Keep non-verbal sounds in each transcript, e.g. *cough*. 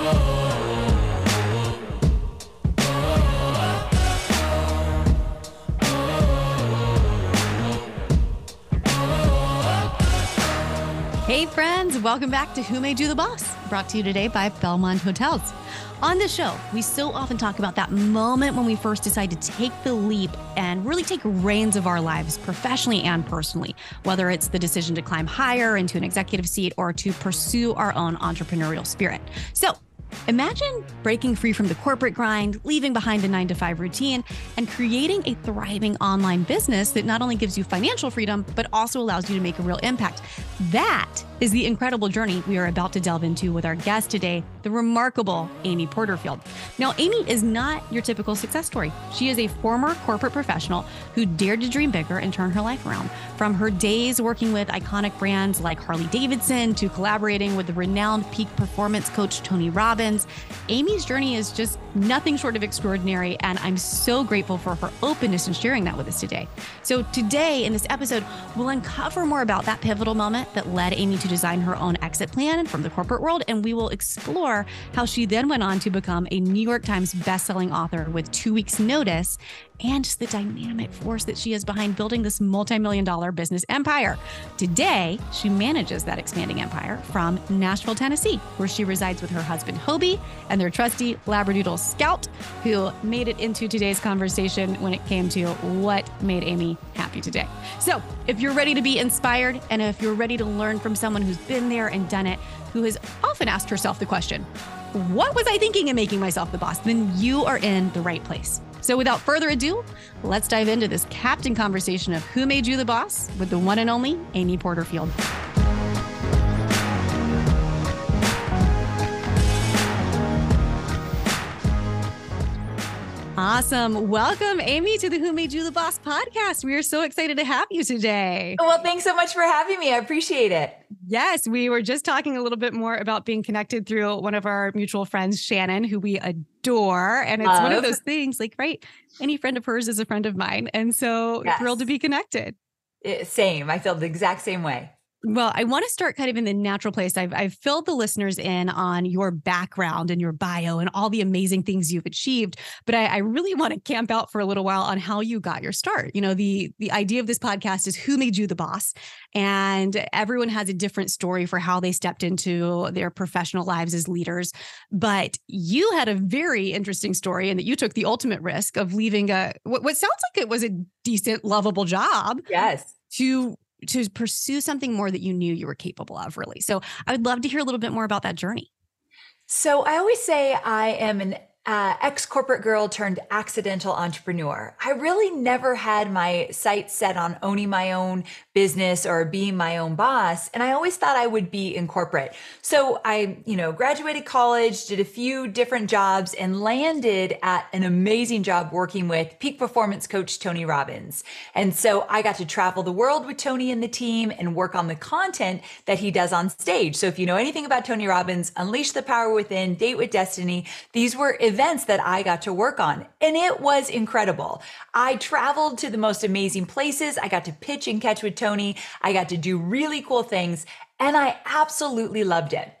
Hey, friends, welcome back to Who Made You the Boss, brought to you today by Belmond Hotels. On this show, we so often talk about that moment when we first decide to take the leap and really take reins of our lives, professionally and personally, whether it's the decision to climb higher into an executive seat or to pursue our own entrepreneurial spirit. So, Imagine breaking free from the corporate grind, leaving behind the nine to five routine, and creating a thriving online business that not only gives you financial freedom, but also allows you to make a real impact. That is the incredible journey we are about to delve into with our guest today, the remarkable Amy Porterfield. Now, Amy is not your typical success story. She is a former corporate professional who dared to dream bigger and turn her life around. From her days working with iconic brands like Harley Davidson to collaborating with the renowned peak performance coach Tony Robbins, Amy's journey is just nothing short of extraordinary. And I'm so grateful for her openness in sharing that with us today. So, today in this episode, we'll uncover more about that pivotal moment that led Amy to design her own exit plan from the corporate world. And we will explore how she then went on to become a New York Times bestselling author with two weeks' notice and just the dynamic force that she is behind building this multi-million dollar business empire. Today, she manages that expanding empire from Nashville, Tennessee, where she resides with her husband Hobie and their trusty Labradoodle Scout, who made it into today's conversation when it came to what made Amy happy today. So, if you're ready to be inspired and if you're ready to learn from someone who's been there and done it, who has often asked herself the question, what was I thinking in making myself the boss? Then you are in the right place. So, without further ado, let's dive into this captain conversation of who made you the boss with the one and only Amy Porterfield. Awesome. Welcome, Amy, to the Who Made You the Boss podcast. We are so excited to have you today. Well, thanks so much for having me. I appreciate it. Yes, we were just talking a little bit more about being connected through one of our mutual friends, Shannon, who we adore. And it's Love. one of those things like, right, any friend of hers is a friend of mine. And so yes. thrilled to be connected. It, same. I feel the exact same way. Well, I want to start kind of in the natural place. I've, I've filled the listeners in on your background and your bio and all the amazing things you've achieved, but I, I really want to camp out for a little while on how you got your start. You know, the the idea of this podcast is who made you the boss, and everyone has a different story for how they stepped into their professional lives as leaders. But you had a very interesting story, and that you took the ultimate risk of leaving a what, what sounds like it was a decent, lovable job. Yes to to pursue something more that you knew you were capable of, really. So I would love to hear a little bit more about that journey. So I always say I am an uh, ex corporate girl turned accidental entrepreneur. I really never had my sights set on owning my own business or being my own boss. And I always thought I would be in corporate. So I, you know, graduated college, did a few different jobs and landed at an amazing job working with peak performance coach Tony Robbins. And so I got to travel the world with Tony and the team and work on the content that he does on stage. So if you know anything about Tony Robbins, Unleash the Power Within, Date with Destiny, these were events that I got to work on. And it was incredible. I traveled to the most amazing places. I got to pitch and catch with Tony. I got to do really cool things and I absolutely loved it.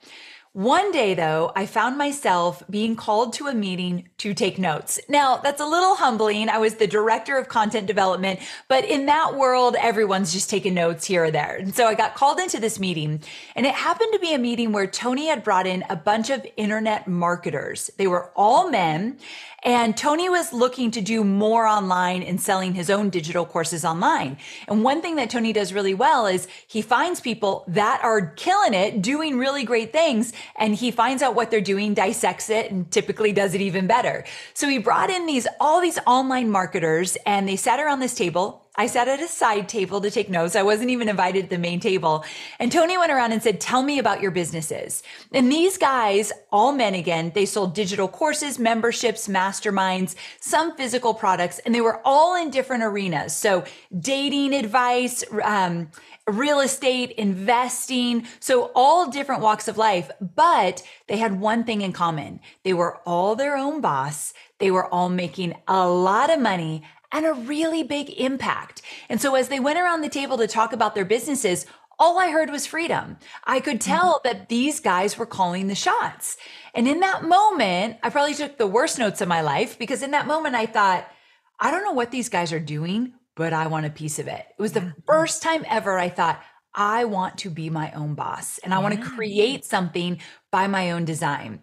One day, though, I found myself being called to a meeting to take notes. Now, that's a little humbling. I was the director of content development, but in that world, everyone's just taking notes here or there. And so I got called into this meeting, and it happened to be a meeting where Tony had brought in a bunch of internet marketers. They were all men, and Tony was looking to do more online and selling his own digital courses online. And one thing that Tony does really well is he finds people that are killing it, doing really great things, and he finds out what they're doing, dissects it, and typically does it even better. So he brought in these, all these online marketers and they sat around this table I sat at a side table to take notes. I wasn't even invited to the main table. And Tony went around and said, Tell me about your businesses. And these guys, all men again, they sold digital courses, memberships, masterminds, some physical products, and they were all in different arenas. So dating advice, um, real estate, investing. So all different walks of life, but they had one thing in common. They were all their own boss. They were all making a lot of money and a really big impact. And so as they went around the table to talk about their businesses, all I heard was freedom. I could mm-hmm. tell that these guys were calling the shots. And in that moment, I probably took the worst notes of my life because in that moment I thought, I don't know what these guys are doing, but I want a piece of it. It was the first time ever I thought, I want to be my own boss and I want to create something by my own design.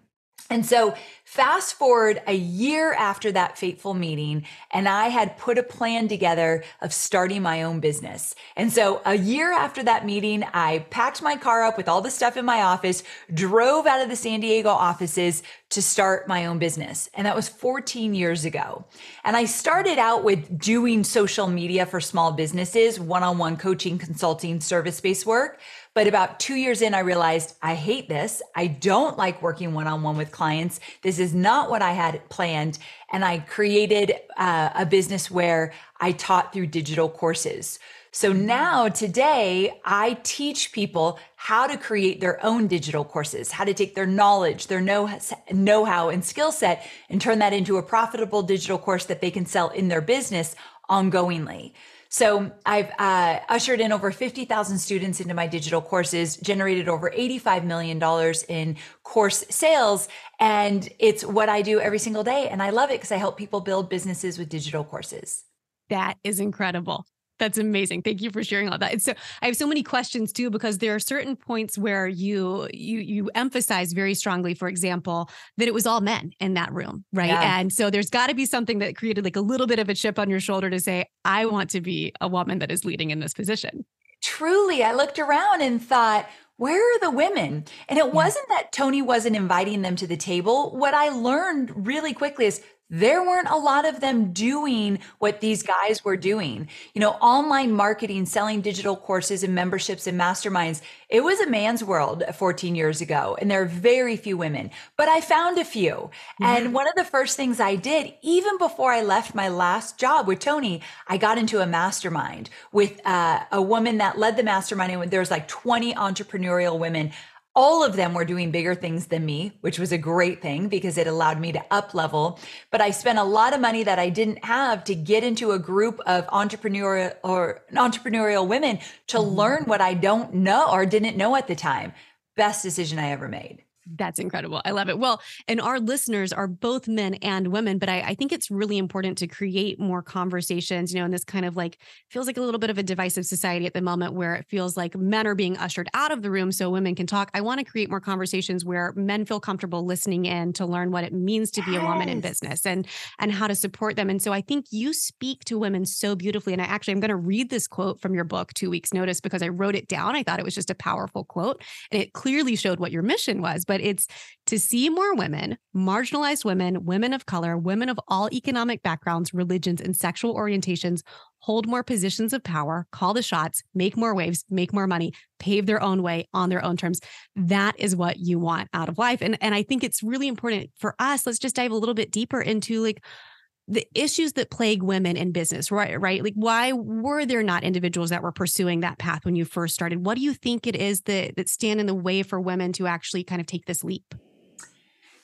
And so, fast forward a year after that fateful meeting, and I had put a plan together of starting my own business. And so, a year after that meeting, I packed my car up with all the stuff in my office, drove out of the San Diego offices to start my own business. And that was 14 years ago. And I started out with doing social media for small businesses, one on one coaching, consulting, service based work. But about two years in, I realized I hate this. I don't like working one on one with clients. This is not what I had planned. And I created uh, a business where I taught through digital courses. So now today I teach people how to create their own digital courses, how to take their knowledge, their know, know-how and skill set and turn that into a profitable digital course that they can sell in their business ongoingly. So I've uh, ushered in over 50,000 students into my digital courses, generated over $85 million in course sales. And it's what I do every single day. And I love it because I help people build businesses with digital courses. That is incredible. That's amazing. Thank you for sharing all that. And so I have so many questions too because there are certain points where you you you emphasize very strongly, for example, that it was all men in that room, right? Yeah. And so there's got to be something that created like a little bit of a chip on your shoulder to say, I want to be a woman that is leading in this position. Truly, I looked around and thought, where are the women? And it yeah. wasn't that Tony wasn't inviting them to the table. What I learned really quickly is there weren't a lot of them doing what these guys were doing. You know, online marketing, selling digital courses and memberships and masterminds. It was a man's world 14 years ago, and there are very few women, but I found a few. And one of the first things I did, even before I left my last job with Tony, I got into a mastermind with uh, a woman that led the mastermind. And there was like 20 entrepreneurial women all of them were doing bigger things than me, which was a great thing because it allowed me to up level. But I spent a lot of money that I didn't have to get into a group of entrepreneurial or entrepreneurial women to mm-hmm. learn what I don't know or didn't know at the time. Best decision I ever made. That's incredible. I love it. Well, and our listeners are both men and women, but I, I, think it's really important to create more conversations, you know, in this kind of like feels like a little bit of a divisive society at the moment where it feels like men are being ushered out of the room so women can talk. I want to create more conversations where men feel comfortable listening in to learn what it means to be yes. a woman in business and and how to support them. And so I think you speak to women so beautifully. And I actually I'm going to read this quote from your book, Two Weeks Notice, because I wrote it down. I thought it was just a powerful quote and it clearly showed what your mission was. But but it's to see more women, marginalized women, women of color, women of all economic backgrounds, religions, and sexual orientations hold more positions of power, call the shots, make more waves, make more money, pave their own way on their own terms. That is what you want out of life. And, and I think it's really important for us. Let's just dive a little bit deeper into like, the issues that plague women in business, right? Right. Like, why were there not individuals that were pursuing that path when you first started? What do you think it is that that stand in the way for women to actually kind of take this leap?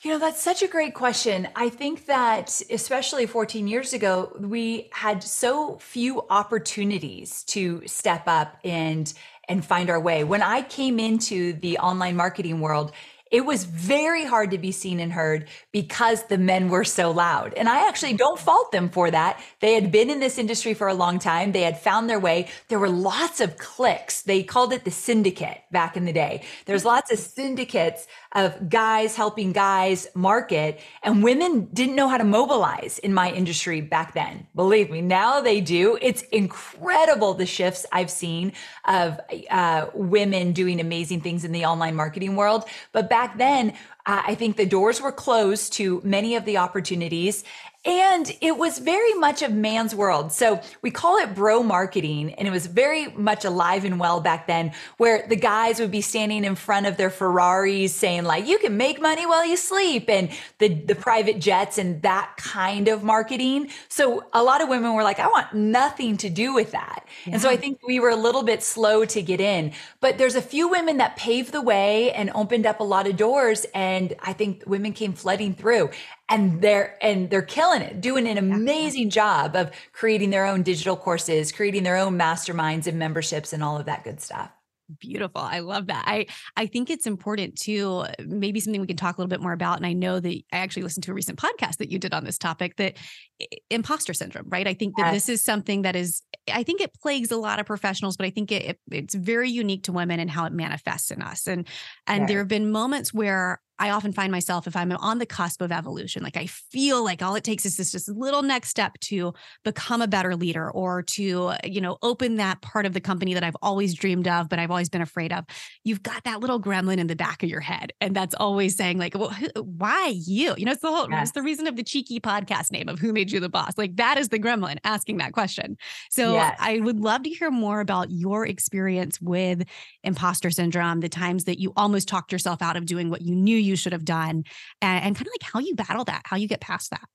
You know, that's such a great question. I think that especially 14 years ago, we had so few opportunities to step up and and find our way. When I came into the online marketing world, it was very hard to be seen and heard because the men were so loud. And I actually don't fault them for that. They had been in this industry for a long time. They had found their way. There were lots of cliques. They called it the syndicate back in the day. There's lots of syndicates of guys helping guys market and women didn't know how to mobilize in my industry back then. Believe me, now they do. It's incredible the shifts I've seen of uh, women doing amazing things in the online marketing world. But back then, I think the doors were closed to many of the opportunities. And it was very much a man's world. So we call it bro marketing. And it was very much alive and well back then, where the guys would be standing in front of their Ferraris saying, like, you can make money while you sleep, and the, the private jets and that kind of marketing. So a lot of women were like, I want nothing to do with that. Yeah. And so I think we were a little bit slow to get in. But there's a few women that paved the way and opened up a lot of doors. And I think women came flooding through and they're and they're killing it doing an amazing job of creating their own digital courses creating their own masterminds and memberships and all of that good stuff Beautiful. I love that. I I think it's important too, maybe something we can talk a little bit more about. And I know that I actually listened to a recent podcast that you did on this topic that imposter syndrome, right? I think that yes. this is something that is I think it plagues a lot of professionals, but I think it, it it's very unique to women and how it manifests in us. And and right. there have been moments where I often find myself if I'm on the cusp of evolution, like I feel like all it takes is this just little next step to become a better leader or to, you know, open that part of the company that I've always dreamed of, but I've always been afraid of. You've got that little gremlin in the back of your head. And that's always saying, like, well, who, why you? You know, it's the whole, yes. it's the reason of the cheeky podcast name of Who Made You the Boss? Like, that is the gremlin asking that question. So yes. I would love to hear more about your experience with imposter syndrome, the times that you almost talked yourself out of doing what you knew you should have done and, and kind of like how you battle that, how you get past that.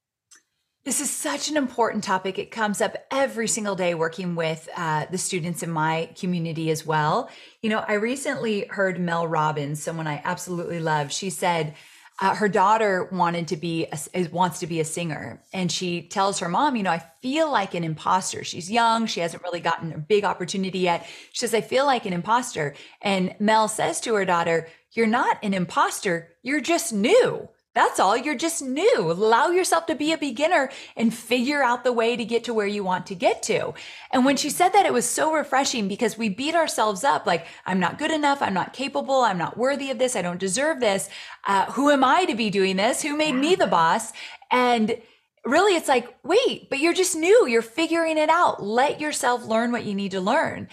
This is such an important topic. It comes up every single day working with uh, the students in my community as well. You know, I recently heard Mel Robbins, someone I absolutely love. She said, uh, her daughter wanted to be a, wants to be a singer and she tells her mom you know i feel like an imposter she's young she hasn't really gotten a big opportunity yet she says i feel like an imposter and mel says to her daughter you're not an imposter you're just new that's all. You're just new. Allow yourself to be a beginner and figure out the way to get to where you want to get to. And when she said that, it was so refreshing because we beat ourselves up like, I'm not good enough. I'm not capable. I'm not worthy of this. I don't deserve this. Uh, who am I to be doing this? Who made me the boss? And really, it's like, wait, but you're just new. You're figuring it out. Let yourself learn what you need to learn.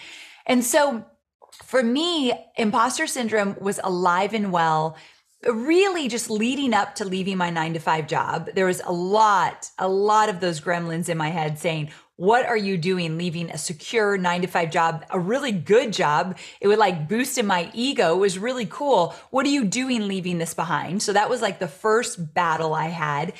And so for me, imposter syndrome was alive and well really just leading up to leaving my nine to five job, there was a lot, a lot of those gremlins in my head saying, what are you doing leaving a secure nine to five job, a really good job? It would like boost in my ego. It was really cool. What are you doing leaving this behind? So that was like the first battle I had.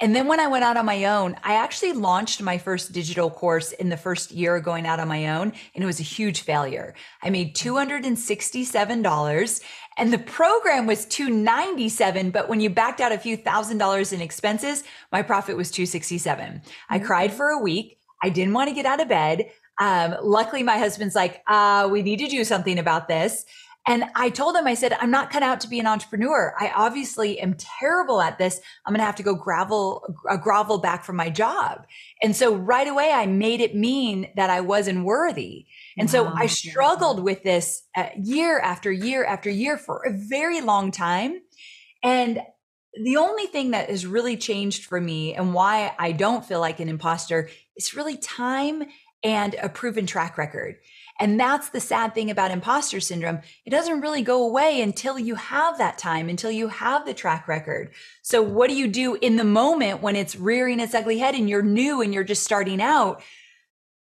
And then when I went out on my own, I actually launched my first digital course in the first year going out on my own, and it was a huge failure. I made $267 and the program was 297 but when you backed out a few thousand dollars in expenses my profit was 267 mm-hmm. i cried for a week i didn't want to get out of bed um, luckily my husband's like uh, we need to do something about this and I told him, I said, I'm not cut out to be an entrepreneur. I obviously am terrible at this. I'm going to have to go gravel, uh, grovel back from my job. And so right away, I made it mean that I wasn't worthy. And wow. so I struggled with this uh, year after year after year for a very long time. And the only thing that has really changed for me and why I don't feel like an imposter is really time and a proven track record. And that's the sad thing about imposter syndrome. It doesn't really go away until you have that time, until you have the track record. So, what do you do in the moment when it's rearing its ugly head and you're new and you're just starting out?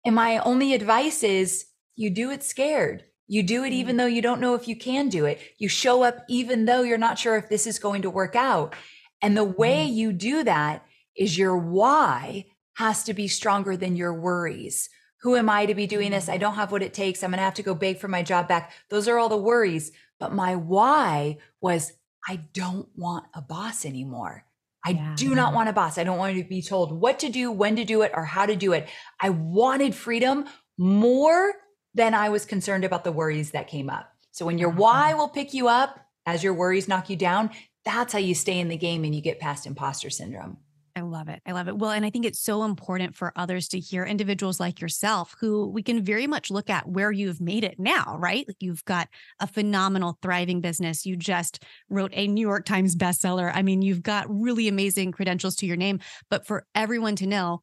And my only advice is you do it scared. You do it even mm. though you don't know if you can do it. You show up even though you're not sure if this is going to work out. And the way mm. you do that is your why has to be stronger than your worries. Who am I to be doing this? I don't have what it takes. I'm going to have to go beg for my job back. Those are all the worries. But my why was I don't want a boss anymore. I yeah. do not want a boss. I don't want to be told what to do, when to do it, or how to do it. I wanted freedom more than I was concerned about the worries that came up. So when your why mm-hmm. will pick you up as your worries knock you down, that's how you stay in the game and you get past imposter syndrome. I love it. I love it. Well, and I think it's so important for others to hear individuals like yourself who we can very much look at where you've made it now, right? Like you've got a phenomenal, thriving business. You just wrote a New York Times bestseller. I mean, you've got really amazing credentials to your name. But for everyone to know,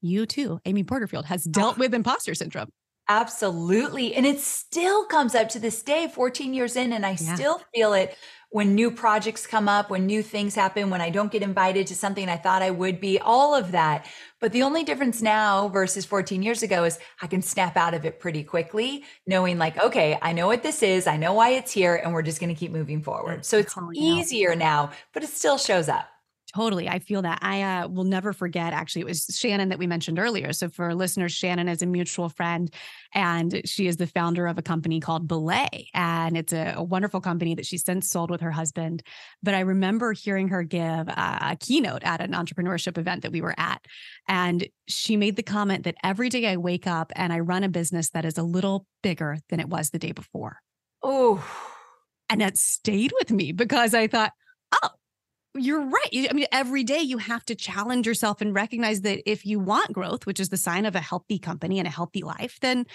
you too, Amy Porterfield, has dealt oh. with imposter syndrome. Absolutely. And it still comes up to this day, 14 years in, and I yeah. still feel it when new projects come up, when new things happen, when I don't get invited to something I thought I would be, all of that. But the only difference now versus 14 years ago is I can snap out of it pretty quickly, knowing like, okay, I know what this is, I know why it's here, and we're just going to keep moving forward. So it's easier now, but it still shows up. Totally. I feel that. I uh, will never forget, actually, it was Shannon that we mentioned earlier. So, for listeners, Shannon is a mutual friend, and she is the founder of a company called Belay. And it's a, a wonderful company that she since sold with her husband. But I remember hearing her give a, a keynote at an entrepreneurship event that we were at. And she made the comment that every day I wake up and I run a business that is a little bigger than it was the day before. Oh. And that stayed with me because I thought, oh, you're right. I mean, every day you have to challenge yourself and recognize that if you want growth, which is the sign of a healthy company and a healthy life, then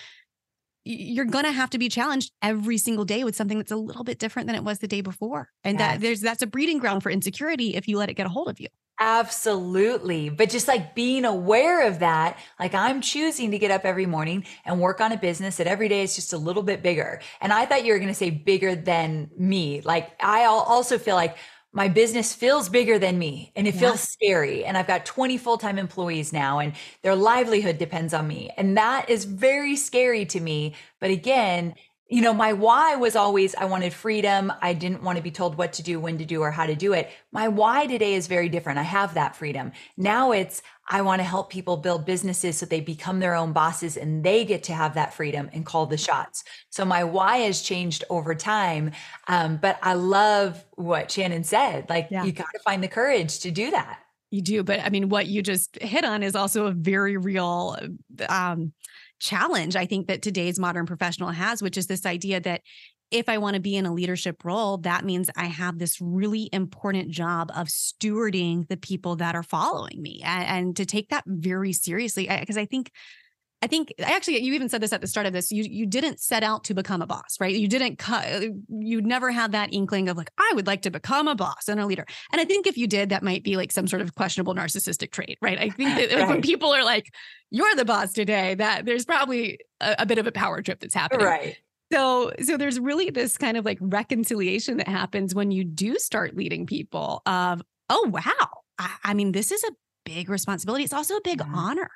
you're going to have to be challenged every single day with something that's a little bit different than it was the day before. And yes. that there's that's a breeding ground for insecurity if you let it get a hold of you. Absolutely. But just like being aware of that, like I'm choosing to get up every morning and work on a business that every day is just a little bit bigger. And I thought you were going to say bigger than me. Like I also feel like my business feels bigger than me and it yeah. feels scary. And I've got 20 full time employees now, and their livelihood depends on me. And that is very scary to me. But again, you know, my why was always I wanted freedom. I didn't want to be told what to do, when to do, or how to do it. My why today is very different. I have that freedom. Now it's I want to help people build businesses so they become their own bosses and they get to have that freedom and call the shots. So my why has changed over time. Um, but I love what Shannon said. Like, yeah. you got to find the courage to do that. You do. But I mean, what you just hit on is also a very real um, challenge I think that today's modern professional has, which is this idea that if I want to be in a leadership role, that means I have this really important job of stewarding the people that are following me and, and to take that very seriously. Because I, I think I think actually you even said this at the start of this. You you didn't set out to become a boss, right? You didn't cut you never had that inkling of like, I would like to become a boss and a leader. And I think if you did, that might be like some sort of questionable narcissistic trait, right? I think that right. when people are like, you're the boss today, that there's probably a, a bit of a power trip that's happening. Right. So, so there's really this kind of like reconciliation that happens when you do start leading people of, oh wow, I, I mean, this is a big responsibility. It's also a big mm-hmm. honor.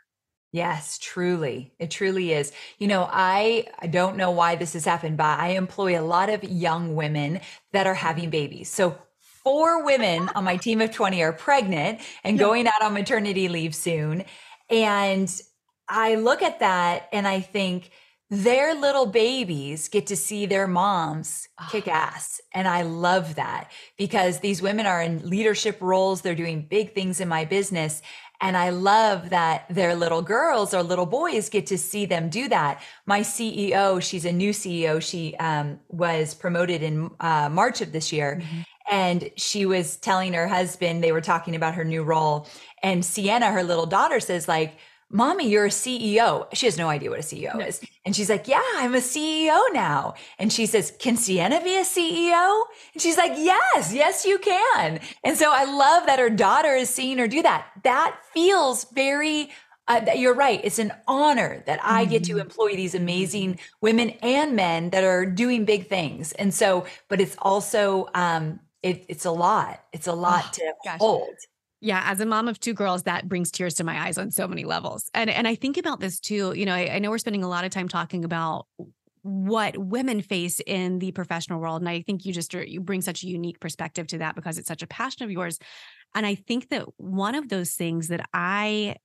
Yes, truly. It truly is. You know, I I don't know why this has happened, but I employ a lot of young women that are having babies. So four women on my team of 20 are pregnant and going out on maternity leave soon. And I look at that and I think their little babies get to see their moms kick ah. ass. And I love that because these women are in leadership roles. They're doing big things in my business. And I love that their little girls or little boys get to see them do that. My CEO, she's a new CEO. She um, was promoted in uh, March of this year. Mm-hmm. And she was telling her husband, they were talking about her new role. And Sienna, her little daughter, says, like, Mommy, you're a CEO. She has no idea what a CEO no. is. And she's like, Yeah, I'm a CEO now. And she says, Can Sienna be a CEO? And she's like, Yes, yes, you can. And so I love that her daughter is seeing her do that. That feels very uh, you're right. It's an honor that I get to mm-hmm. employ these amazing women and men that are doing big things. And so, but it's also, um, it, it's a lot. It's a lot oh, to gosh. hold. Yeah, as a mom of two girls, that brings tears to my eyes on so many levels. And and I think about this too. You know, I, I know we're spending a lot of time talking about what women face in the professional world, and I think you just you bring such a unique perspective to that because it's such a passion of yours. And I think that one of those things that I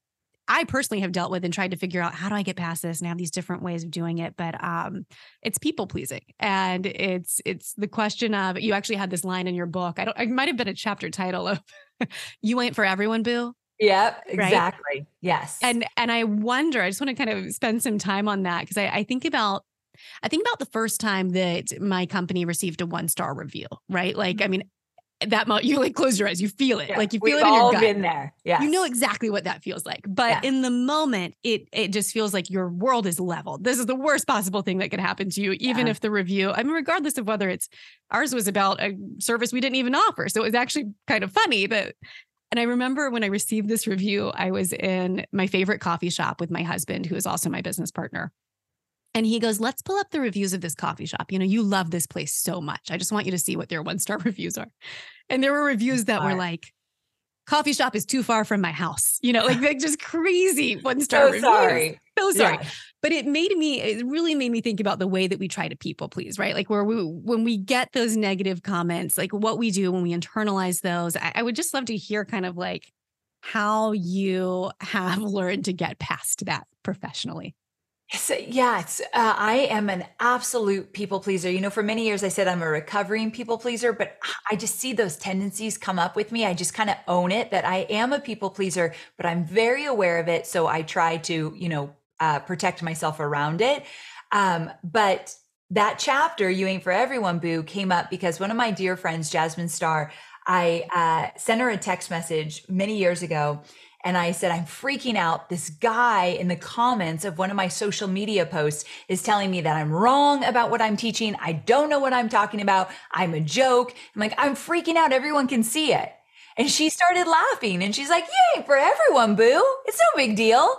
I personally have dealt with and tried to figure out how do I get past this and have these different ways of doing it. But um, it's people pleasing, and it's it's the question of you actually had this line in your book. I don't. It might have been a chapter title of *laughs* "You ain't for everyone, boo." Yep, exactly. Right? Yes. And and I wonder. I just want to kind of spend some time on that because I, I think about I think about the first time that my company received a one star review, right? Like, I mm-hmm. mean, that mo- you like close your eyes, you feel it, yeah, like you feel it in your gut. Been there, yeah. You know exactly what that feels like, but in the moment, it it just feels like your world is leveled. This is the worst possible thing that could happen to you, even yeah. if the review. I mean, regardless of whether it's ours was about a service we didn't even offer, so it was actually kind of funny that. And I remember when I received this review, I was in my favorite coffee shop with my husband, who is also my business partner. And he goes, Let's pull up the reviews of this coffee shop. You know, you love this place so much. I just want you to see what their *laughs* one star reviews are. And there were reviews that were like, Coffee shop is too far from my house. You know, like, like just crazy *laughs* one star so reviews. Sorry. So sorry. Yeah. But it made me, it really made me think about the way that we try to people please, right? Like where we, when we get those negative comments, like what we do when we internalize those. I, I would just love to hear kind of like how you have *laughs* learned to get past that professionally. So, yeah, it's, uh, I am an absolute people pleaser. You know, for many years I said I'm a recovering people pleaser, but I just see those tendencies come up with me. I just kind of own it that I am a people pleaser, but I'm very aware of it. So I try to, you know, uh, protect myself around it. Um, but that chapter, You Ain't For Everyone Boo, came up because one of my dear friends, Jasmine Star, I uh, sent her a text message many years ago. And I said, I'm freaking out. This guy in the comments of one of my social media posts is telling me that I'm wrong about what I'm teaching. I don't know what I'm talking about. I'm a joke. I'm like, I'm freaking out. Everyone can see it. And she started laughing and she's like, Yay, for everyone, boo. It's no big deal.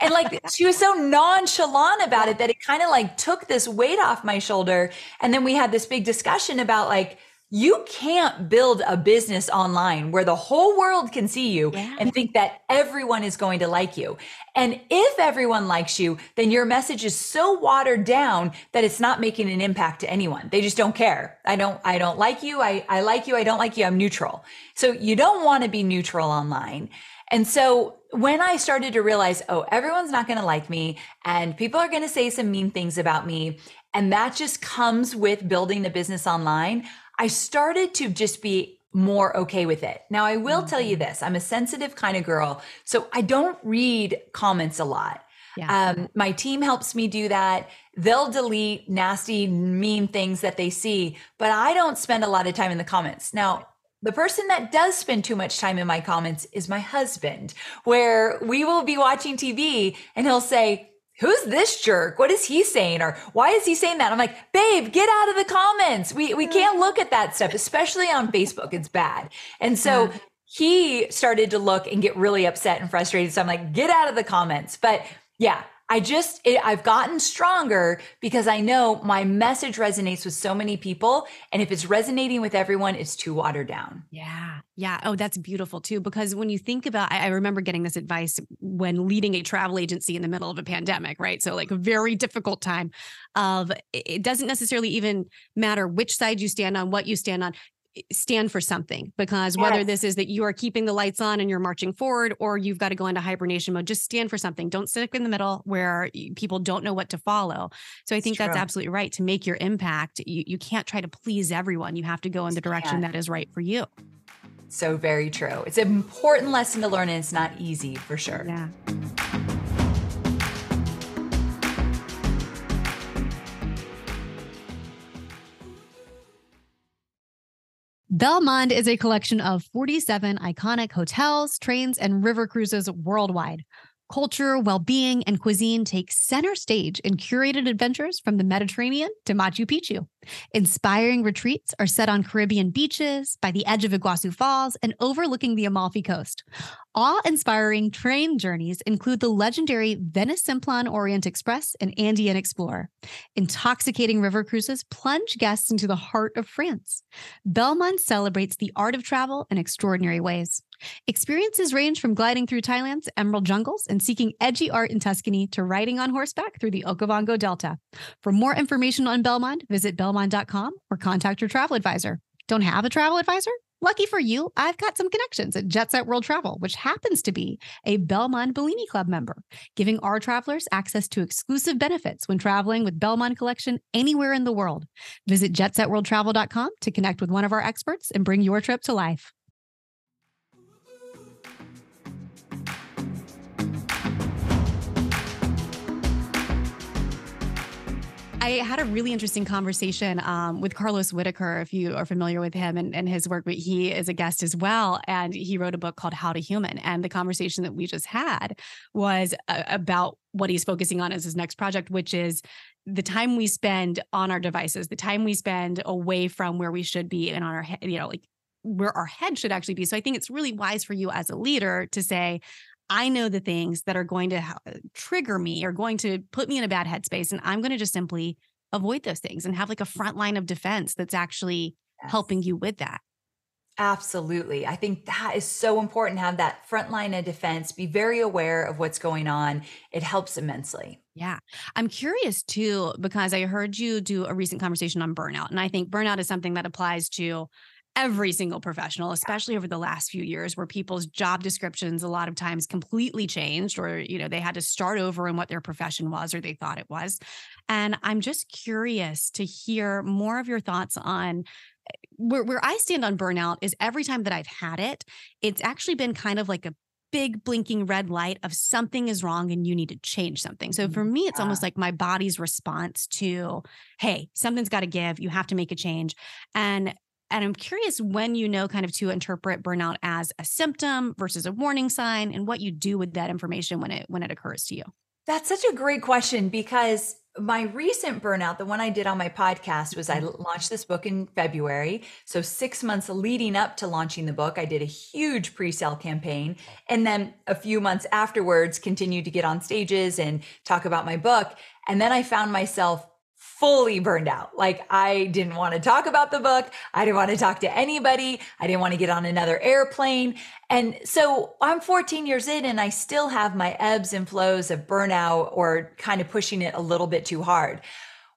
And like *laughs* she was so nonchalant about it that it kind of like took this weight off my shoulder. And then we had this big discussion about like, you can't build a business online where the whole world can see you yeah. and think that everyone is going to like you. And if everyone likes you, then your message is so watered down that it's not making an impact to anyone. They just don't care. I don't, I don't like you. I, I like you. I don't like you. I'm neutral. So you don't want to be neutral online. And so when I started to realize, oh, everyone's not going to like me and people are going to say some mean things about me. And that just comes with building a business online. I started to just be more okay with it. Now, I will mm-hmm. tell you mm-hmm. this I'm a sensitive kind of girl, so I don't read comments a lot. Yeah. Um, my team helps me do that. They'll delete nasty, mean things that they see, but I don't spend a lot of time in the comments. Now, the person that does spend too much time in my comments is my husband, where we will be watching TV and he'll say, who's this jerk? What is he saying? Or why is he saying that? I'm like, babe, get out of the comments. We we can't look at that stuff, especially on Facebook. It's bad. And so he started to look and get really upset and frustrated. So I'm like, get out of the comments. But yeah, I just, it, I've gotten stronger because I know my message resonates with so many people. And if it's resonating with everyone, it's too watered down. Yeah. Yeah. Oh, that's beautiful too. Because when you think about, I, I remember getting this advice when leading a travel agency in the middle of a pandemic, right? So, like a very difficult time of it doesn't necessarily even matter which side you stand on, what you stand on stand for something because yes. whether this is that you are keeping the lights on and you're marching forward or you've got to go into hibernation mode just stand for something. Don't stick in the middle where people don't know what to follow. So i think that's absolutely right to make your impact. You, you can't try to please everyone. You have to go in the direction that is right for you. So very true. It's an important lesson to learn and it's not easy for sure. Yeah Belmond is a collection of 47 iconic hotels, trains, and river cruises worldwide. Culture, well being, and cuisine take center stage in curated adventures from the Mediterranean to Machu Picchu. Inspiring retreats are set on Caribbean beaches, by the edge of Iguazu Falls, and overlooking the Amalfi Coast. Awe inspiring train journeys include the legendary Venice Simplon Orient Express and Andean Explorer. Intoxicating river cruises plunge guests into the heart of France. Belmond celebrates the art of travel in extraordinary ways. Experiences range from gliding through Thailand's emerald jungles and seeking edgy art in Tuscany to riding on horseback through the Okavango Delta. For more information on Belmond, visit belmond.com or contact your travel advisor. Don't have a travel advisor? Lucky for you, I've got some connections at Jet Set World Travel, which happens to be a Belmond Bellini Club member, giving our travelers access to exclusive benefits when traveling with Belmond Collection anywhere in the world. Visit jetsetworldtravel.com to connect with one of our experts and bring your trip to life. I had a really interesting conversation um, with Carlos Whittaker, if you are familiar with him and, and his work, but he is a guest as well. And he wrote a book called How to Human. And the conversation that we just had was uh, about what he's focusing on as his next project, which is the time we spend on our devices, the time we spend away from where we should be and on our, you know, like where our head should actually be. So I think it's really wise for you as a leader to say, I know the things that are going to ha- uh, trigger me or going to put me in a bad headspace. And I'm going to just simply avoid those things and have like a front line of defense that's actually yes. helping you with that. Absolutely. I think that is so important have that front line of defense, be very aware of what's going on. It helps immensely. Yeah. I'm curious too, because I heard you do a recent conversation on burnout. And I think burnout is something that applies to every single professional especially over the last few years where people's job descriptions a lot of times completely changed or you know they had to start over in what their profession was or they thought it was and i'm just curious to hear more of your thoughts on where, where i stand on burnout is every time that i've had it it's actually been kind of like a big blinking red light of something is wrong and you need to change something. So for me, it's Yeah. almost like my body's response to, hey, something's got to give. You have to make a change. And and I'm curious when you know kind of to interpret burnout as a symptom versus a warning sign and what you do with that information when it when it occurs to you. That's such a great question because my recent burnout, the one I did on my podcast, was I mm-hmm. launched this book in February. So, six months leading up to launching the book, I did a huge pre sale campaign. And then a few months afterwards, continued to get on stages and talk about my book. And then I found myself fully burned out. Like I didn't want to talk about the book. I didn't want to talk to anybody. I didn't want to get on another airplane. And so I'm 14 years in and I still have my ebbs and flows of burnout or kind of pushing it a little bit too hard.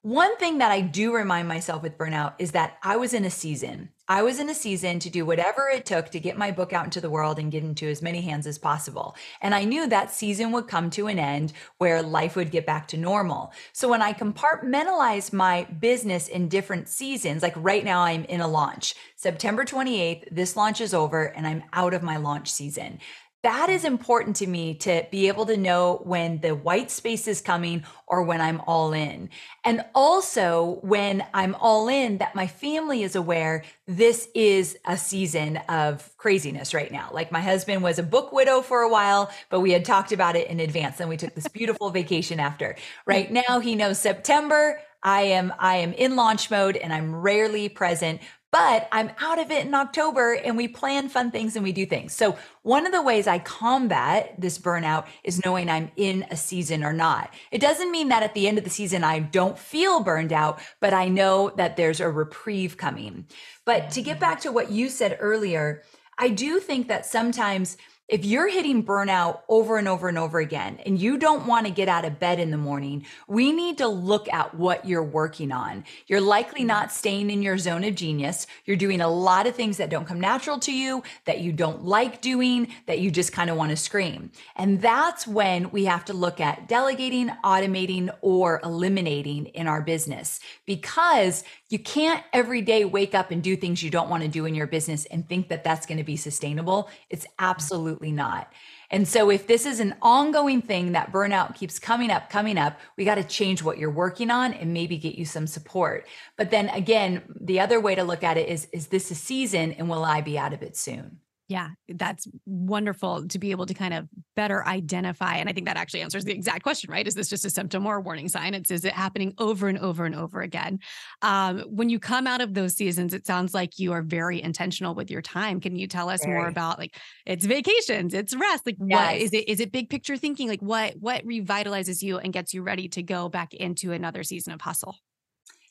One thing that I do remind myself with burnout is that I was in a season. I was in a season to do whatever it took to get my book out into the world and get into as many hands as possible. And I knew that season would come to an end where life would get back to normal. So when I compartmentalize my business in different seasons, like right now I'm in a launch, September 28th, this launch is over and I'm out of my launch season that is important to me to be able to know when the white space is coming or when I'm all in. And also when I'm all in, that my family is aware this is a season of craziness right now. Like my husband was a book widow for a while, but we had talked about it in advance and we took this beautiful vacation after. Right now he knows September. I am I am in launch mode and I'm rarely present, but I'm out of it in October and we plan fun things and we do things. So, one of the ways I combat this burnout is knowing I'm in a season or not. It doesn't mean that at the end of the season I don't feel burned out, but I know that there's a reprieve coming. But to get back to what you said earlier, I do think that sometimes if you're hitting burnout over and over and over again and you don't want to get out of bed in the morning, we need to look at what you're working on. You're likely mm-hmm. not staying in your zone of genius. You're doing a lot of things that don't come natural to you, that you don't like doing, that you just kind of want to scream. And that's when we have to look at delegating, automating, or eliminating in our business because you can't every day wake up and do things you don't want to do in your business and think that that's going to be sustainable. It's absolutely not. And so, if this is an ongoing thing that burnout keeps coming up, coming up, we got to change what you're working on and maybe get you some support. But then again, the other way to look at it is is this a season and will I be out of it soon? Yeah, that's wonderful to be able to kind of better identify. And I think that actually answers the exact question, right? Is this just a symptom or a warning sign? It's is it happening over and over and over again? Um, when you come out of those seasons, it sounds like you are very intentional with your time. Can you tell us more about like it's vacations, it's rest? Like what Yes. is it? Is it big picture thinking? Like what what revitalizes you and gets you ready to go back into another season of hustle?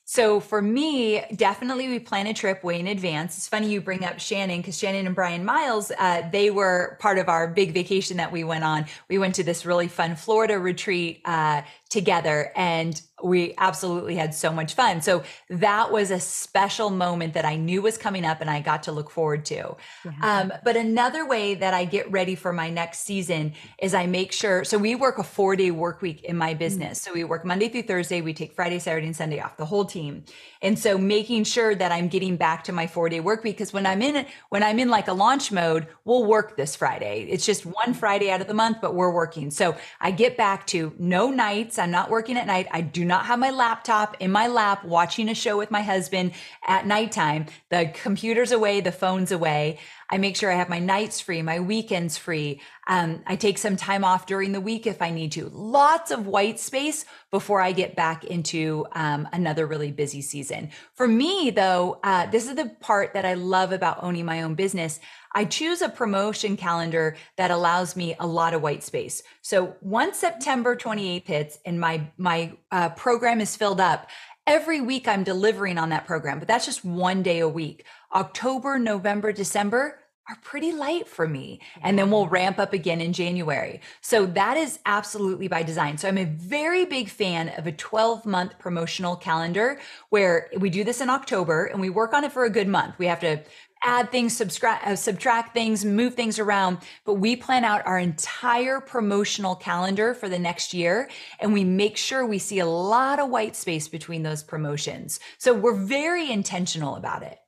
So for me, definitely we plan a trip way in advance. It's funny you bring up Shannon because Shannon and Bryan Miles, uh, they were part of our big vacation that we went on. We went to this really fun Florida retreat uh, together, and we absolutely had so much fun. So that was a special moment that I knew was coming up, and I got to look forward to. Um, but another way that I get ready for my next season is I make sure. So we work a four day work week in my business. So we work Monday through Thursday. We take Friday, Saturday, and Sunday off, the whole team. And so making sure that I'm getting back to my four day work week because when I'm in when I'm in like a launch mode, we'll work this Friday. It's just one Friday out of the month, but we're working. So I get back to no nights. I'm not working at night. I do not have my laptop in my lap watching a show with my husband at nighttime. The computer's away, the phone's away. I make sure I have my nights free, my weekends free. Um, I take some time off during the week if I need to. Lots of white space before I get back into um, another really busy season. For me, though, uh, this is the part that I love about owning my own business. I choose a promotion calendar that allows me a lot of white space. So once September 28th hits and my my uh, program is filled up, every week I'm delivering on that program, but that's just one day a week. October, November, December are pretty light for me. And then we'll ramp up again in January. So that is absolutely by design. So I'm a very big fan of a 12 month promotional calendar where we do this in October and we work on it for a good month. We have to add things, subtract, uh, subtract things, move things around, but we plan out our entire promotional calendar for the next year and we make sure we see a lot of white space between those promotions. So we're very intentional about it.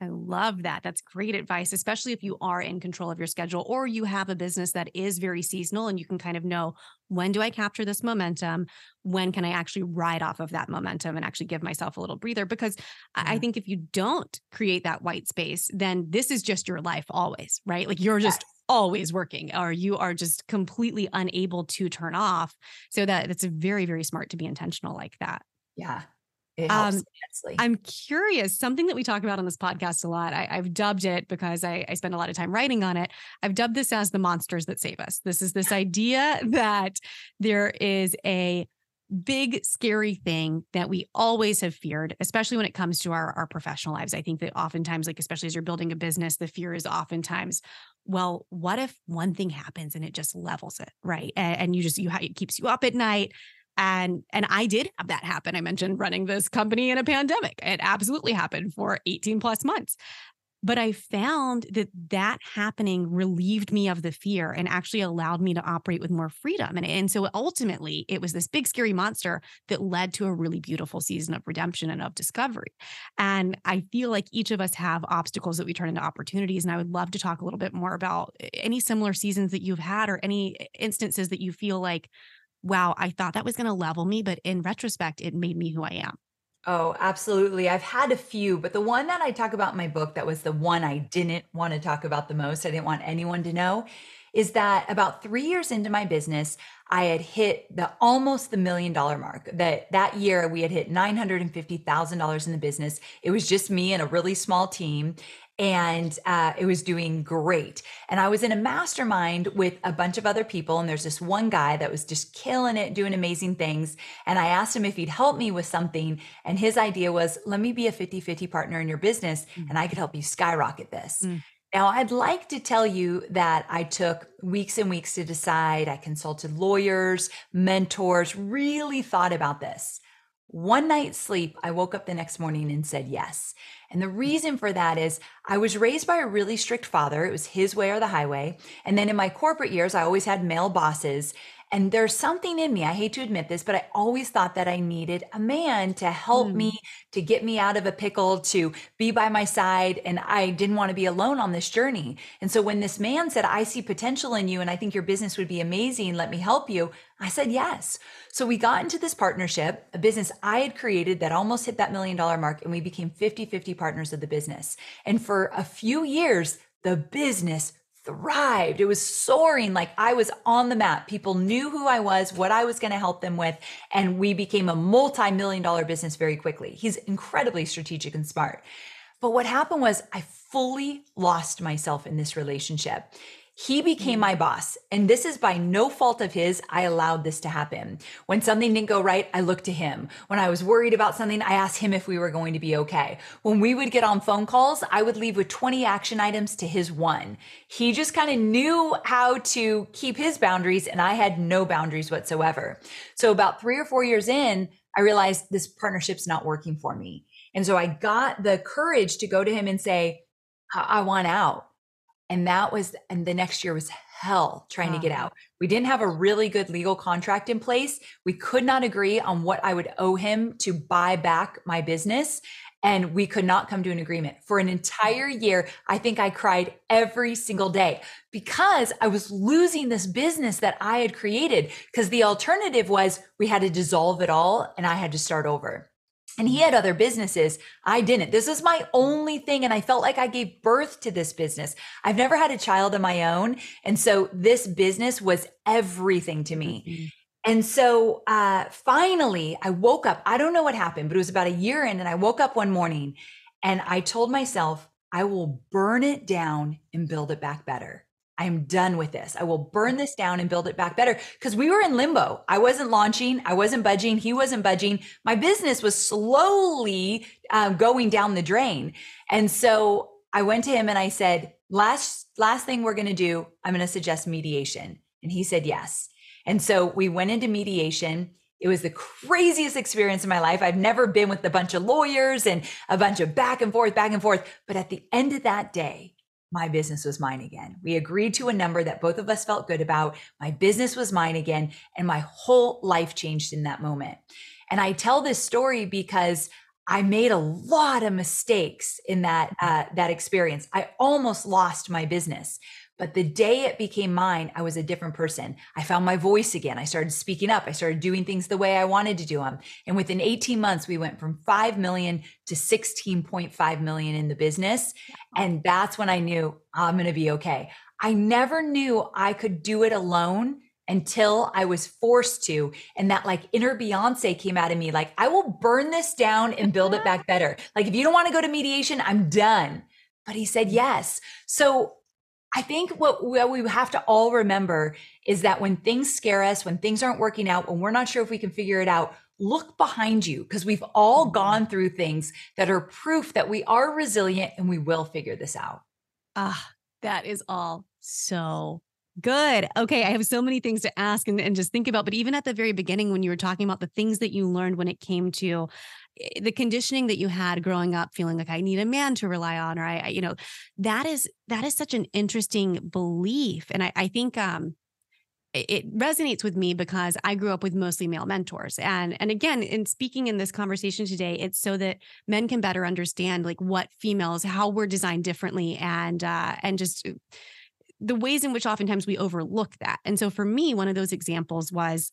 I love that. That's great advice, especially if you are in control of your schedule or you have a business that is very seasonal and you can kind of know when do I capture this momentum? When can I actually ride off of that momentum and actually give myself a little breather? Because yeah. I think if you don't create that white space, then this is just your life always, right? Like you're just yes. always working or you are just completely unable to turn off. So that it's very, very smart to be intentional like that. Yeah. It helps um, immensely. I'm curious, something that we talk about on this podcast a lot. I, have dubbed it because I, I spend a lot of time writing on it. I've dubbed this as the monsters that save us. This is this idea *laughs* that there is a big scary thing that we always have feared especially when it comes to our, our professional lives i think that oftentimes like especially as you're building a business the fear is oftentimes well what if one thing happens and it just levels it right and, and you just you it keeps you up at night and and I did have that happen. I mentioned running this company in a pandemic. It absolutely happened for 18 plus months. But I found that that happening relieved me of the fear and actually allowed me to operate with more freedom. And, and so ultimately, it was this big, scary monster that led to a really beautiful season of redemption and of discovery. And I feel like each of us have obstacles that we turn into opportunities. And I would love to talk a little bit more about eh, any similar seasons that you've had or any eh, instances that you feel like wow, I thought that was going to level me, but in retrospect, it made me who I am. Oh, absolutely. I've had a few, but the one that I talk about in my book that was the one I didn't want to talk about the most, I didn't want anyone to know, is that about 3 years into my business, I had hit the almost the million dollar mark. That that year we had hit $950,000 in the business. It was just me and a really small team and uh, it was doing great. And I was in a mastermind with a bunch of other people, and there's this one guy that was just killing it, doing amazing things. And I asked him if he'd help me with something. And his idea was, let me be a 50 50 partner in your business, mm-hmm. and I could help you skyrocket this. Mm-hmm. Now, I'd like to tell you that I took weeks and weeks to decide. I consulted lawyers, mentors, really thought about this. One night's sleep, I woke up the next morning and said yes. And the reason for that is I was raised by a really strict father. It was his way or the highway. And then in my corporate years, I always had male bosses. And there's something in me, I hate to admit this, but I always thought that I needed a man to help mm. me, to get me out of a pickle, to be by my side. And I didn't want to be alone on this journey. And so when this man said, I see potential in you and I think your business would be amazing, let me help you, I said yes. So we got into this partnership, a business I had created that almost hit that million dollar mark, and we became 50 50 partners of the business. And for a few years, the business thrived. It was soaring like I was on the map. People knew who I was, what I was going to help them with, and we became a multi million dollar business very quickly. He's incredibly strategic and smart. But what happened was I fully lost myself in this relationship. He became my boss. And this is by no fault of his. I allowed this to happen. When something didn't go right, I looked to him. When I was worried about something, I asked him if we were going to be okay. When we would get on phone calls, I would leave with 20 action items to his one. He just kind of knew how to keep his boundaries, and I had no boundaries whatsoever. So, about three or four years in, I realized this partnership's not working for me. And so I got the courage to go to him and say, I want out. And that was, and the next year was hell trying to get uh-huh. out. We didn't have a really good legal contract in place. We could not agree on what I would owe him to buy back my business. And we could not come to an agreement for an entire year. I think I cried every single day because I was losing this business that I had created. Because the alternative was we had to dissolve it all and I had to start over. And he had other businesses. I didn't. This is my only thing. And I felt like I gave birth to this business. I've never had a child of my own. And so this business was everything to me. Mm-hmm. And so uh, finally, I woke up. I don't know what happened, but it was about a year in. And I woke up one morning and I told myself, I will burn it down and build it back better. I am done with this. I will burn this down and build it back better. Because we were in limbo. I wasn't launching. I wasn't budging. He wasn't budging. My business was slowly um, going down the drain. And so I went to him and I said, last, last thing we're going to do, I'm going to suggest mediation. And he said, yes. And so we went into mediation. It was the craziest experience in my life. I've never been with a bunch of lawyers and a bunch of back and forth, back and forth. But at the end of that day, my business was mine again. We agreed to a number that both of us felt good about. My business was mine again, and my whole life changed in that moment. And I tell this story because I made a lot of mistakes in that uh, that experience. I almost lost my business, but the day it became mine, I was a different person. I found my voice again. I started speaking up. I started doing things the way I wanted to do them. And within 18 months, we went from 5 million to 16.5 million in the business. And that's when I knew I'm going to be okay. I never knew I could do it alone until I was forced to. And that like inner Beyonce came out of me like, I will burn this down and build it *laughs* back better. Like, if you don't want to go to mediation, I'm done. But he said yes. So I think what we have to all remember is that when things scare us, when things aren't working out, when we're not sure if we can figure it out, look behind you because we've all mm-hmm. gone through things that are proof that we are resilient and we will figure this out. Ah, that is all so good. Okay, I have so many things to ask and, and just think about. But even at the very beginning, when you were talking about the things that you learned when it came to Eh, the conditioning that you had growing up feeling like i need a man to rely on or i, I you know that is that is such an interesting belief and i, I think um it resonates with me because I grew up with mostly male mentors. And and again, in speaking in this conversation today, it's so that men can better understand like what females, how we're designed differently and uh and just uh, the ways in which oftentimes we overlook that. And so for me, one of those examples was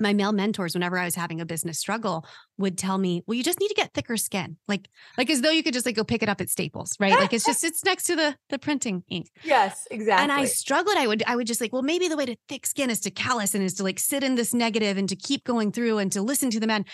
my male mentors whenever i was having a business struggle would tell me well you just need to get thicker skin. Like like as though you could just like go pick it up at staples right? Like it's just it's next to the the printing ink. *laughs* Yes exactly and i struggled i would i would just like well maybe the way to thick skin is to callous and is to like sit in this negative and to keep going through and to listen to the men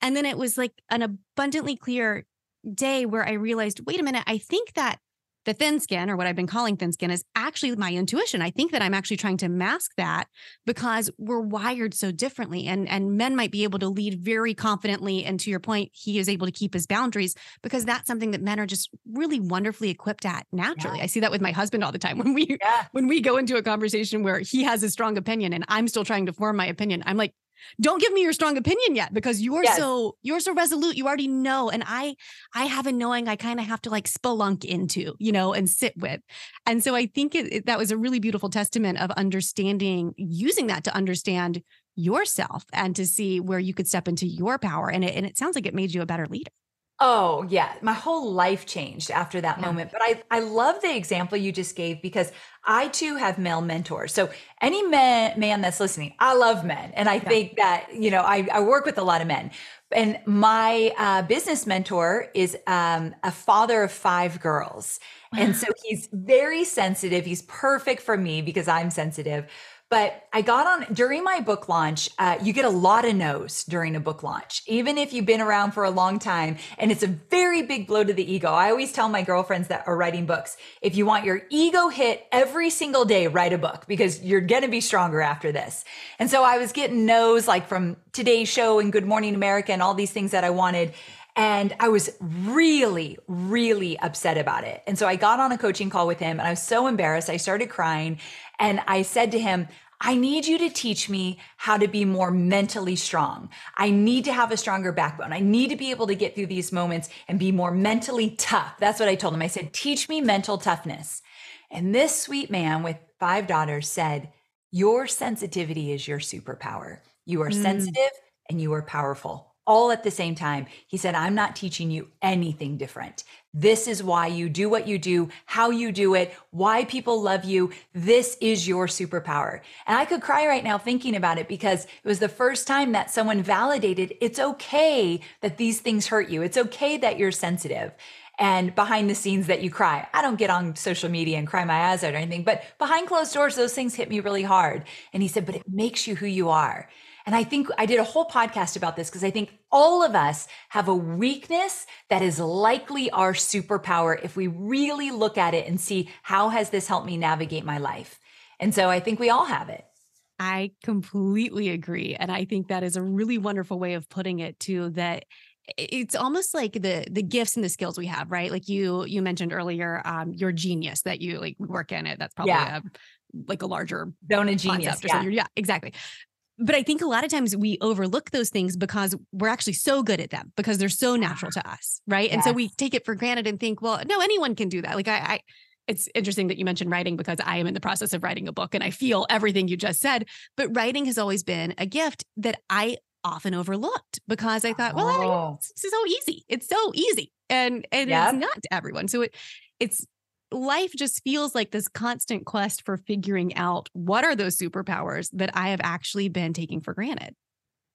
and then it was like an abundantly clear day where i realized wait a minute i think that the thin skin or what I've been calling thin skin is actually my intuition. I think that I'm actually trying to mask that because we're wired so differently and and men might be able to lead very confidently and to your point he is able to keep his boundaries because that's something that men are just really wonderfully equipped at naturally. Yeah. I see that with my husband all the time *laughs* when we yeah. when we go into a conversation where he has a strong opinion and I'm still trying to form my opinion. I'm like don't give me your strong opinion yet because you're yes. so you're so resolute you already know and i i have a knowing i kind of have to like spelunk into you know and sit with and so i think it, it, that was a really beautiful testament of understanding using that to understand yourself and to see where you could step into your power and it, and it sounds like it made you a better leader Oh, yeah. My whole life changed after that yeah. moment. But I, I love the example you just gave because I too have male mentors. So any man, man that's listening, I love men. And I yeah. think that, you know, I, I work with a lot of men. And my uh, business mentor is um, a father of five girls. And so he's very sensitive. He's perfect for me because I'm sensitive. But I got on during my book launch. Uh, you get a lot of no's during a book launch, even if you've been around for a long time. And it's a very big blow to the ego. I always tell my girlfriends that are writing books if you want your ego hit every single day, write a book because you're going to be stronger after this. And so I was getting no's like from Today's Show and Good Morning America and all these things that I wanted. And I was really, really upset about it. And so I got on a coaching call with him and I was so embarrassed. I started crying and I said to him, I need you to teach me how to be more mentally strong. I need to have a stronger backbone. I need to be able to get through these moments and be more mentally tough. That's what I told him. I said, teach me mental toughness. And this sweet man with five daughters said, Your sensitivity is your superpower. You are mm. sensitive and you are powerful all at the same time. He said, I'm not teaching you anything different. This is why you do what you do, how you do it, why people love you. This is your superpower. And I could cry right now thinking about it because it was the first time that someone validated it's okay that these things hurt you. It's okay that you're sensitive and behind the scenes that you cry. I don't get on social media and cry my eyes out or anything, but behind closed doors, those things hit me really hard. And he said, but it makes you who you are. And I think I did a whole podcast about this because I think all of us have a weakness that is likely our superpower if we really look at it and see how has this helped me navigate my life. And so I think we all have it. I completely agree. And I think that is a really wonderful way of putting it too that it's almost like the the gifts and the skills we have right like you you mentioned earlier um your genius that you like work in it that's probably yeah. a like a larger zone of genius yeah. yeah exactly but I think a lot of times we overlook those things because we're actually so good at them because they're so natural to us, right? Yes. And so we take it for granted and think, well, no, anyone can do that. Like I, I it's interesting that you mentioned writing because I am in the process of writing a book and I feel everything you just said. But writing has always been a gift that I often overlooked because I thought, well, Oh. it's so easy. It's so easy. And and Yep. it's not to everyone. So it it's life just feels like this constant quest for figuring out what are those superpowers that I have actually been taking for granted.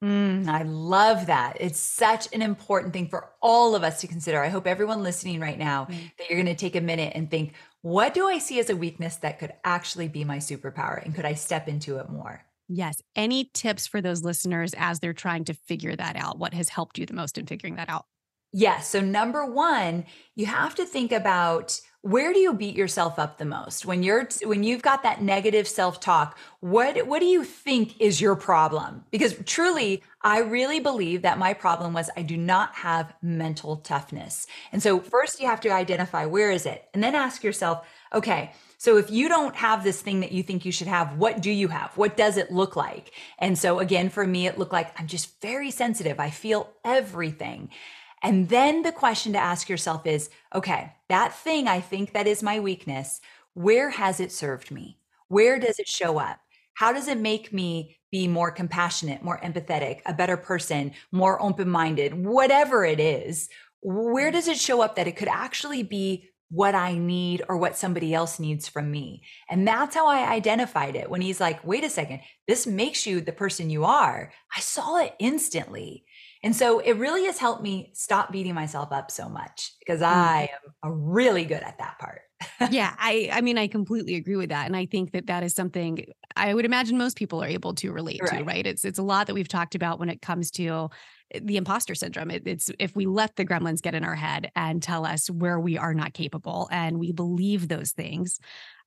Mm, I love that. It's such an important thing for all of us to consider. I hope everyone listening right now Mm. that you're going to take a minute and think, what do I see as a weakness that could actually be my superpower? And could I step into it more? Yes. Any tips for those listeners as they're trying to figure that out? What has helped you the most in figuring that out? Yes. So number one, you have to think about where do you beat yourself up the most when you're when you've got that negative self-talk what what do you think is your problem because truly i really believe that my problem was i do not have mental toughness and so first you have to identify where is it and then ask yourself okay so if you don't have this thing that you think you should have, what do you have? What does it look like? And so again, for me, it looked like I'm just very sensitive. I feel everything. And then the question to ask yourself is, okay, that thing I think that is my weakness, where has it served me? Where does it show up? How does it make me be more compassionate, more empathetic, a better person, more open minded, whatever it is? Where does it show up that it could actually be what I need or what somebody else needs from me. And that's how I identified it. When he's like, wait a second, this makes you the person you are. I saw it instantly. And so it really has helped me stop beating myself up so much because I am uh, really good at that part. *laughs* yeah, I I mean I completely agree with that and I think that that is something I would imagine most people are able to relate to, Right. right? It's it's a lot that we've talked about when it comes to eh, the imposter syndrome. It, it's if we let the gremlins get in our head and tell us where we are not capable and we believe those things.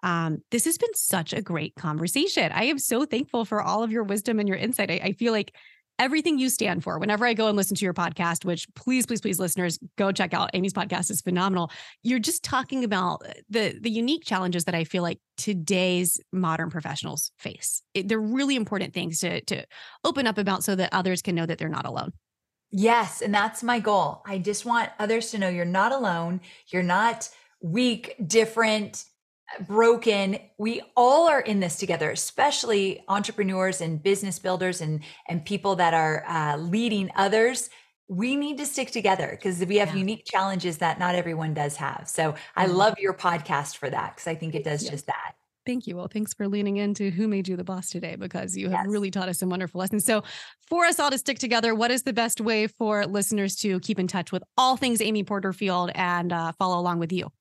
Um, this has been such a great conversation. I am so thankful for all of your wisdom and your insight. I, I feel like everything you stand for whenever i go and listen to your podcast which please please please listeners go check out amy's podcast is phenomenal you're just talking about uh, the the unique challenges that i feel like today's modern professionals face It- they're really important things to to open up about so that others can know that they're not alone Yes. And that's my goal. I just want others to know you're not alone. You're not weak, different, broken. We all are in this together, especially entrepreneurs and business builders and, and people that are uh, leading others. We need to stick together because we have Yeah. unique challenges that not everyone does have. So I Mhm. love your podcast for that because I think it does just that. Thank you. Well, thanks for leaning into who made you the boss today because you have Yes. really taught us some wonderful lessons. So, for us all to stick together, what is the best way for listeners to keep in touch with all things Amy Porterfield and uh, follow along with you?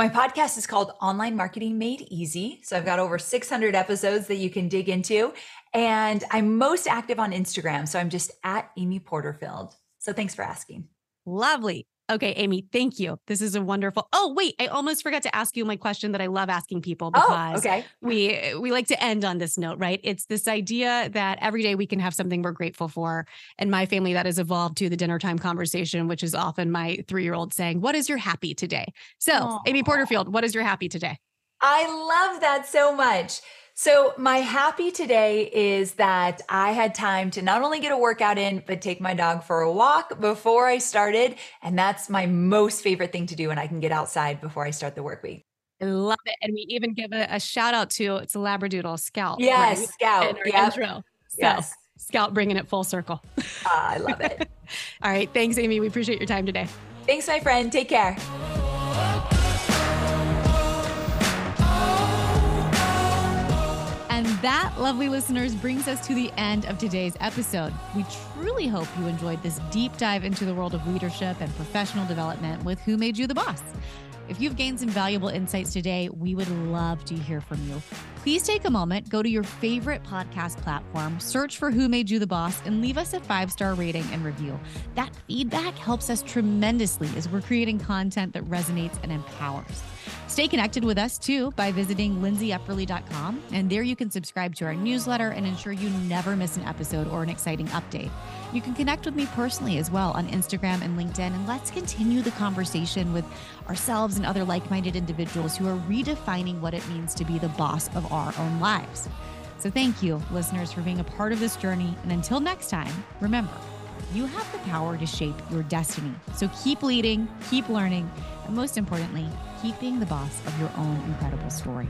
My podcast is called Online Marketing Made Easy. So I've got over 600 episodes that you can dig into. And I'm most active on Instagram. So I'm just at Amy Porterfield. So thanks for asking. Lovely. Okay, Amy, thank you. This is a wonderful. Oh, wait, I almost forgot to ask you my question that I love asking people Oh, because okay. we we like to end on this note, right? It's this idea that every day we can have something we're grateful for. And my family that has evolved to the dinner time conversation, which is often my 3-year-old saying, "What is your happy today?" So, Amy Porterfield, what is your happy today? I love that so much. So, my happy today is that I had time to not only get a workout in, but take my dog for a walk before I started. And that's my most favorite thing to do when I can get outside before I start the work week. I love it. And we even give a, a shout out to it's a Labradoodle Scout. Yes, right? Scout. In our Yep. intro. So, Yes. Scout bringing it full circle. Ah, I love it. *laughs* All right. Thanks, Amy. We appreciate your time today. Thanks, my friend. Take care. That, lovely listeners, brings us to the end of today's episode. We truly hope you enjoyed this deep dive into the world of leadership and professional development with Who Made You the Boss. If you've gained some valuable insights today, we would love to hear from you. Please take a moment, go to your favorite podcast platform, search for Who Made You the Boss, and leave us a five star rating and review. That feedback helps us tremendously as we're creating content that resonates and empowers. Stay connected with us too by visiting lindsayepperly.com. And there you can subscribe to our newsletter and ensure you never miss an episode or an exciting update. You can connect with me personally as well on Instagram and LinkedIn. And let's continue the conversation with ourselves and other like minded individuals who are redefining what it means to be the boss of our own lives. So thank you, listeners, for being a part of this journey. And until next time, remember, you have the power to shape your destiny. So keep leading, keep learning, and most importantly, keep being the boss of your own incredible story.